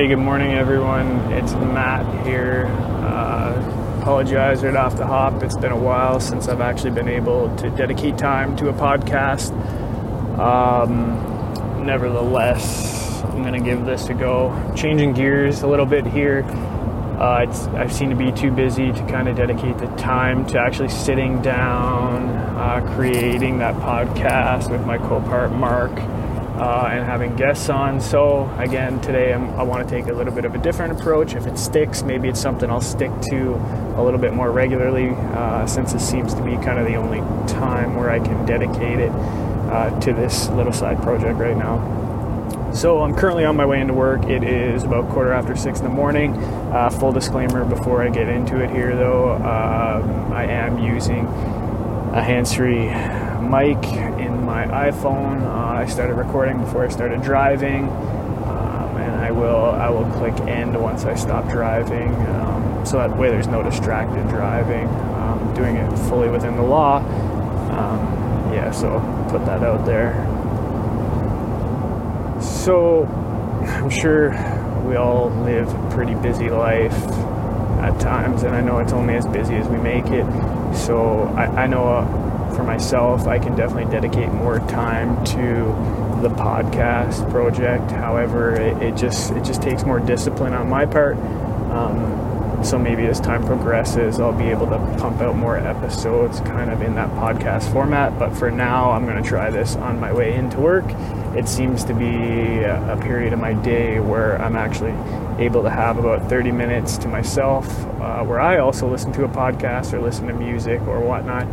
Hey, good morning, everyone. It's Matt here. Uh, apologize right off the hop. It's been a while since I've actually been able to dedicate time to a podcast. Um, nevertheless, I'm going to give this a go. Changing gears a little bit here. Uh, I seem to be too busy to kind of dedicate the time to actually sitting down, uh, creating that podcast with my co-part Mark uh, and having guests on. So, again, today I'm, i want to take a little bit of a different approach. If it sticks, maybe it's something I'll stick to a little bit more regularly, uh, since it seems to be kind of the only time where I can dedicate it uh, to this little side project right now. So I'm currently on my way into work. It is about quarter after six in the morning. Uh, full disclaimer before I get into it here, though, um, I am using a hands-free mic in my iPhone. Uh, I started recording before I started driving, um, and I will I will click end once I stop driving, um, so that way there's no distracted driving. Um, doing it fully within the law. Um, yeah, so put that out there. So I'm sure we all live a pretty busy life at times, and I know it's only as busy as we make it. So I, I know. Uh, for myself, I can definitely dedicate more time to the podcast project. However, it, it just it just takes more discipline on my part. Um, so maybe as time progresses, I'll be able to pump out more episodes kind of in that podcast format. But for now, I'm going to try this on my way into work. It seems to be a, period of my day where I'm actually able to have about 30 minutes to myself, uh, where I also listen to a podcast or listen to music or whatnot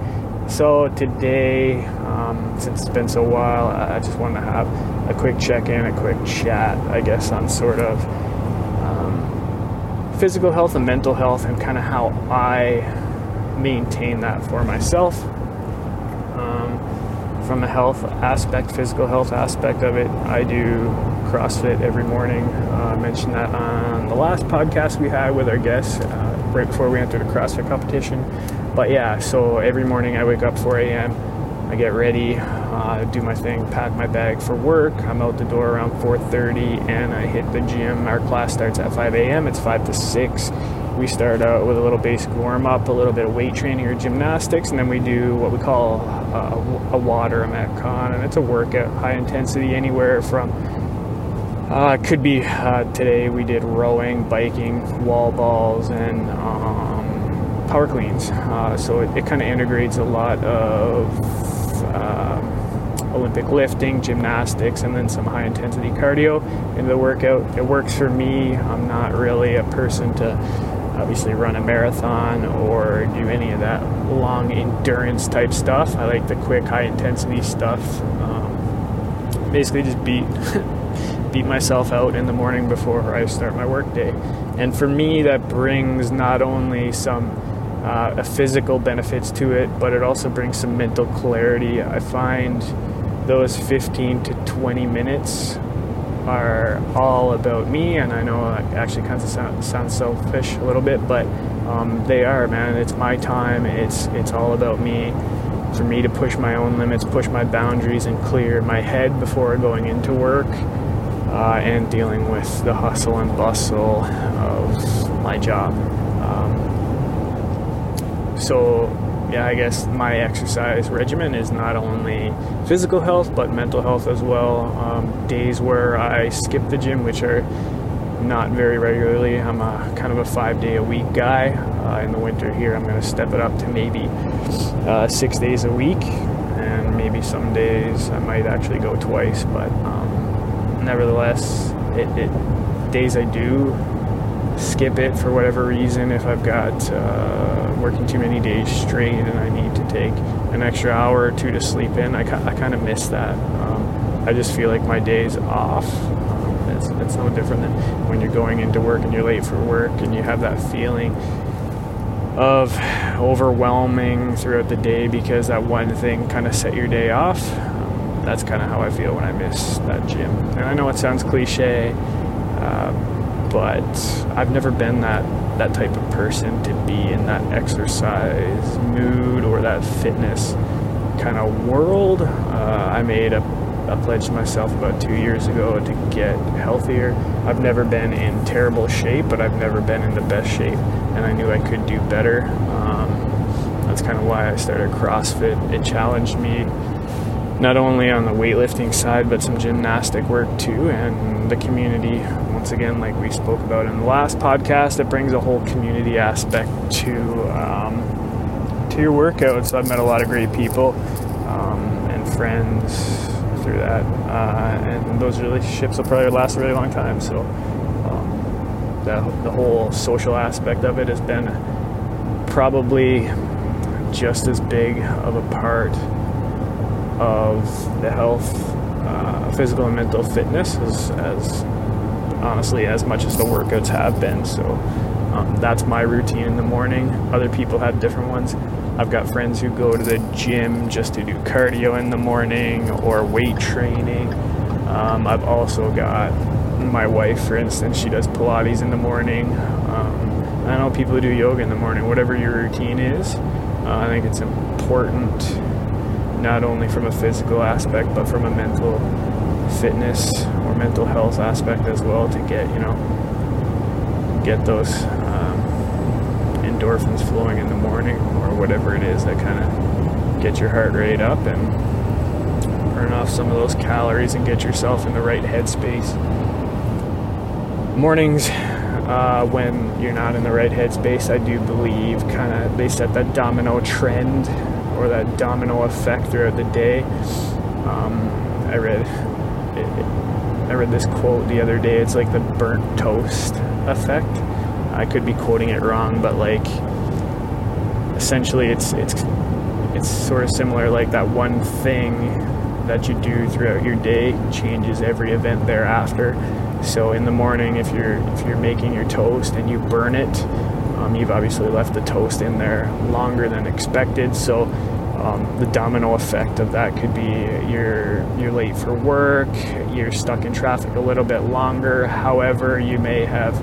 so today, um, since it's been so while, I just wanted to have a quick check-in, a quick chat, I guess, on sort of um, physical health and mental health, and kind of how I maintain that for myself. Um, from a health aspect, physical health aspect of it, I do CrossFit every morning. Uh, I mentioned that on the last podcast we had with our guests uh, right before we entered a CrossFit competition but yeah, so every morning I wake up 4 a.m. I get ready, uh, do my thing, pack my bag for work. I'm out the door around 4:30, and I hit the gym. Our class starts at 5 a.m. It's 5 to 6. We start out with a little basic warm up, a little bit of weight training or gymnastics, and then we do what we call uh, a WOD a metcon, and it's a workout, high intensity, anywhere from uh, it could be uh, today we did rowing, biking, wall balls, and um, power cleans. Uh, so it, it kind of integrates a lot of um, Olympic lifting, gymnastics, and then some high intensity cardio into the workout. It works for me. I'm not really a person to obviously run a marathon or do any of that long endurance type stuff. I like the quick, high intensity stuff. Um, basically, just beat beat myself out in the morning before I start my workday. And for me, that brings not only some uh, physical benefits to it, but it also brings some mental clarity. I find those 15 to 20 minutes are all about me, and I know it actually kind of sound, sounds selfish a little bit, but um, they are, man. It's my time. It's it's all about me. For me to push my own limits, push my boundaries, and clear my head before going into work, uh, and dealing with the hustle and bustle of my job. Um, so yeah, I guess my exercise regimen is not only physical health but mental health as well. Um, days where I skip the gym, which are not very regularly. I'm a kind of a five day a week guy. Uh, in the winter here, I'm going to step it up to maybe uh, six days a week, and maybe some days I might actually go twice. But um, nevertheless, it, it days I do skip it for whatever reason if I've got uh, working too many days straight and I need to take an extra hour or two to sleep in. I, I kind of miss that. Um, I just feel like my day's off. Um, it's, it's no different than when you're going into work and you're late for work and you have that feeling of overwhelming throughout the day because that one thing kind of set your day off. That's kind of how I feel when I miss that gym. And I know it sounds cliche. Um, but I've never been that that type of person to be in that exercise mood or that fitness kind of world. Uh, I made a I pledged myself about two years ago to get healthier. I've never been in terrible shape, but I've never been in the best shape, and I knew I could do better. Um, that's kind of why I started CrossFit. It challenged me not only on the weightlifting side, but some gymnastic work too, and the community. Once again, like we spoke about in the last podcast, it brings a whole community aspect to um, to your workouts. I've met a lot of great people um, and friends through that, uh, and those relationships will probably last a really long time. So, um, the, the whole social aspect of it has been probably just as big of a part of the health, uh, physical and mental fitness as, as honestly as much as the workouts have been. So um, that's my routine in the morning. Other people have different ones. I've got friends who go to the gym just to do cardio in the morning or weight training. Um, I've also got my wife, for instance, she does Pilates in the morning. Um, I know people who do yoga in the morning, whatever your routine is. Uh, I think it's important not only from a physical aspect but from a mental fitness or mental health aspect as well to get you know get those um, endorphins flowing in the morning or whatever it is that kind of get your heart rate up and burn off some of those calories and get yourself in the right headspace. Mornings uh, when you're not in the right headspace i do believe kind of they set that domino trend or that domino effect throughout the day. Um, I read I read this quote the other day. It's like the burnt toast effect. I could be quoting it wrong, but like essentially, it's it's it's sort of similar. Like that one thing that you do throughout your day changes every event thereafter. So in the morning, if you're if you're making your toast and you burn it, um, you've obviously left the toast in there longer than expected. So um, the domino effect of that could be you're you're late for work, you're stuck in traffic a little bit longer. However, you may have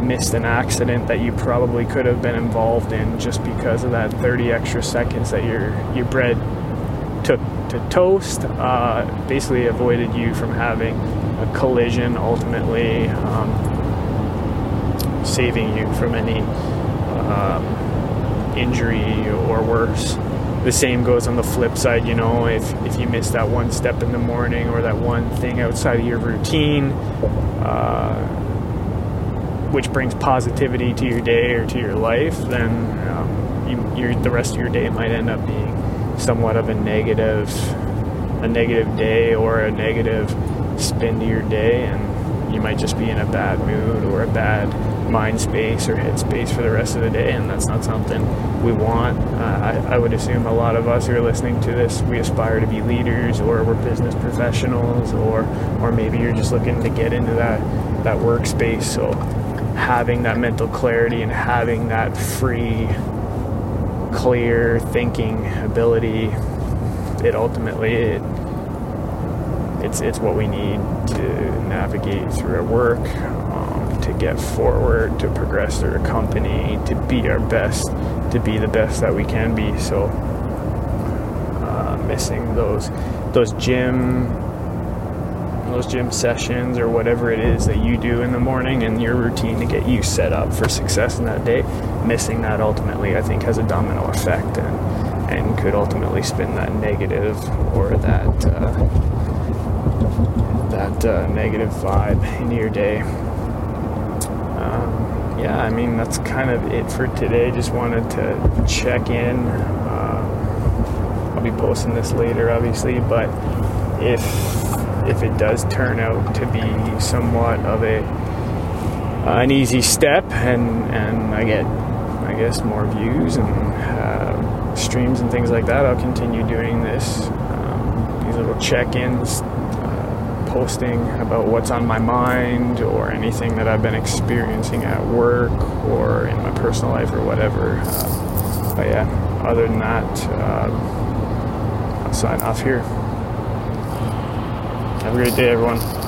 missed an accident that you probably could have been involved in just because of that 30 extra seconds that your your bread took to toast. Uh, basically, avoided you from having a collision. Ultimately, um, saving you from any um, injury or worse. The same goes on the flip side you know if if you miss that one step in the morning or that one thing outside of your routine uh, which brings positivity to your day or to your life then um, you, the rest of your day might end up being somewhat of a negative a negative day or a negative spin to your day and you might just be in a bad mood or a bad mind space or head space for the rest of the day, and that's not something we want. Uh, I, I, would assume a lot of us who are listening to this, we aspire to be leaders, or we're business professionals, or or maybe you're just looking to get into that that workspace. So having that mental clarity and having that free, clear thinking ability, it ultimately it, it's it's what we need to navigate through our work get forward, to progress through a company, to be our best, to be the best that we can be. So, uh, missing those those gym those gym sessions or whatever it is that you do in the morning and your routine to get you set up for success in that day, missing that ultimately, I think, has a domino effect and and could ultimately spin that negative or that. Uh, that uh, negative vibe into your day yeah, I mean, that's kind of it for today. Just wanted to check in. Uh, I'll be posting this later, obviously, but if if it does turn out to be somewhat of a uh, an easy step, and and I get I guess more views and uh, streams and things like that, I'll continue doing this. Um, these little check-ins posting about what's on my mind or anything that I've been experiencing at work or in my personal life or whatever. Uh, but yeah, other than that, uh, I'll sign off here. Have a great day, everyone.